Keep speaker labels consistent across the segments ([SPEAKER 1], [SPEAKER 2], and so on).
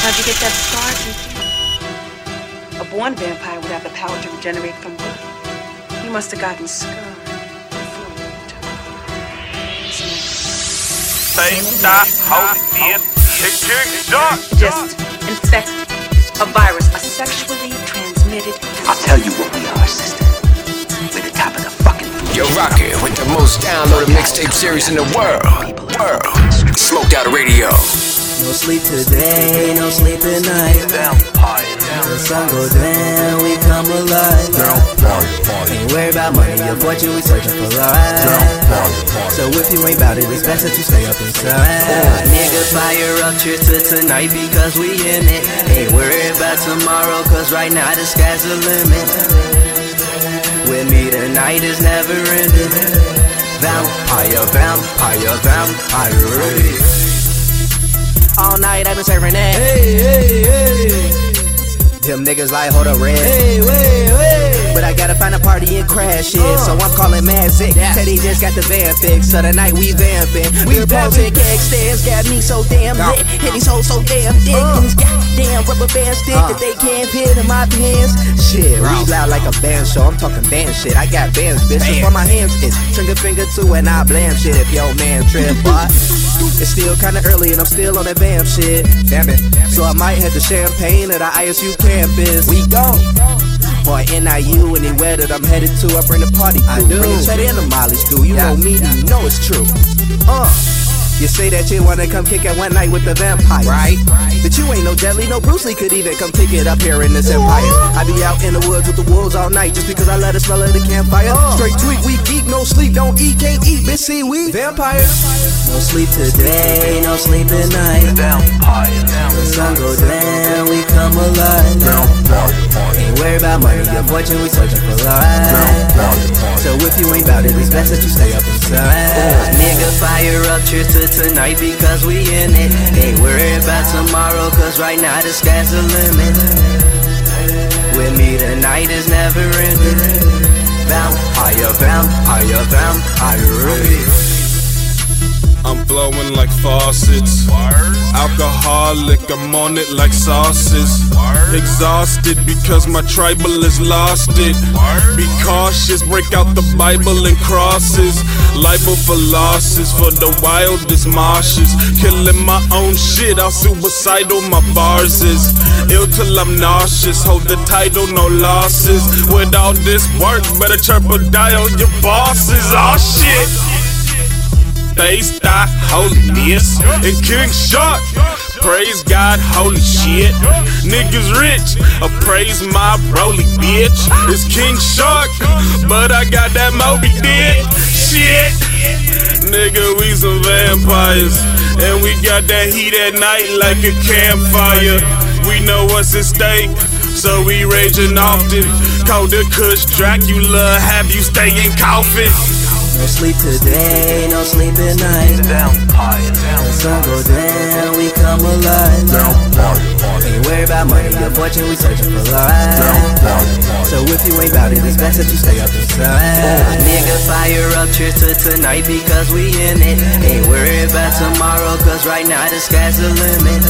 [SPEAKER 1] How'd you get that scar, Kiki? A born vampire would have the power to regenerate from birth. You must have gotten scarred before you took.
[SPEAKER 2] Say that, hold it, It kicks dark.
[SPEAKER 1] Just infect a virus, a sexually transmitted.
[SPEAKER 3] I'll tell you what we are, sister. We're the top of the fucking food.
[SPEAKER 4] Yo, Rocket with the most downloaded mixtape series in the world. World. Smoked out radio.
[SPEAKER 5] No sleep today, no sleep at night. The sun go down, we come alive. Ain't worried about money or fortune, we searching for life. So if you ain't bout it, it's best that you stay up inside. Nigga, fire up, cheers to tonight because we in it. Ain't worried about tomorrow, cause right now the sky's the limit. With me tonight is never ending. Vampire, vampire, vampire. All night I've been serving that. Hey, hey, hey. Them niggas like hold a red. Hey, wait, wait. But I gotta find a party and crash it. So I'm calling Mad Zick. Said he just got the van fixed. So tonight we vamping. We vamping. Keg stands got me so damn lit. Hit these hoes so damn thick. And these goddamn rubber band stick that they can't fit in my pants. Shit, we loud like a band show. I'm talking band shit. I got bands, bitch. That's why my hands is trigger finger two and I blam shit if yo man trip. But it's still kinda early and I'm still on that vamp shit. Damn it. So I might head to Champaign at the ISU campus. We go. Or NIU, anywhere that I'm headed to, I bring the party through. I do. Bring the in the Molly do You know me, you know it's true. Uh. You say that you wanna come kick it one night with the vampire, right? But you ain't no deadly, no Bruce Lee could even come kick it up here in this empire. I be out in the woods with the wolves all night just because I let it smell of the campfire. Oh. Straight tweak, we geek, no sleep, don't eat, can't eat, bitch, see we vampires. No sleep today, no sleep at night. The sun go down, we come alive. Ain't worried about money or fortune, we searching for life. So if you ain't bout it, it's best that you stay up inside. Fire up, cheers to tonight because we in it. Ain't worried about tomorrow, cause right now the sky's the limit. With me, tonight is never ending. Vampire, vampire, vampire.
[SPEAKER 2] I'm flowing like faucets. Alcoholic, I'm on it like sauces. Exhausted because my tribal has lost it. Be cautious, break out the Bible and crosses. Liable for losses for the wildest marshes. Killing my own shit, how suicidal my bars is. Ill till I'm nauseous, hold the title, no losses. With all this work, better die on your bosses. Oh shit Faze Thy Holyness and King Shark. Praise God, holy shit. Niggas rich, I praise my roly bitch. It's King Shark, but I got that Moby Dick. Shit, nigga, we some vampires. And we got that heat at night like a campfire. We know what's at stake. So we raging often. Call the Kush Dracula, have you staying coughing.
[SPEAKER 5] No sleep today, no sleep at night. The sun go down, we come alive. Ain't worried about money or fortune, we searching for life. So if you ain't bout it, it's best that you stay up inside. Nigga, fire up, cheers to tonight because we in it. Ain't worried about tomorrow, cause right now the sky's the limit.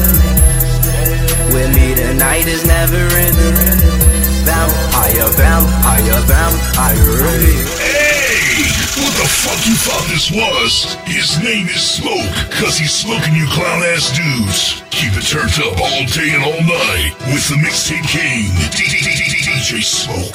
[SPEAKER 5] With me, tonight is never ending. Vampire, vampire, vampire.
[SPEAKER 6] What the fuck you thought this was? His name is Smoke, cause he's smoking you clown ass dudes. Keep it turned up all day and all night with the Mixtape King, DJ Smoke.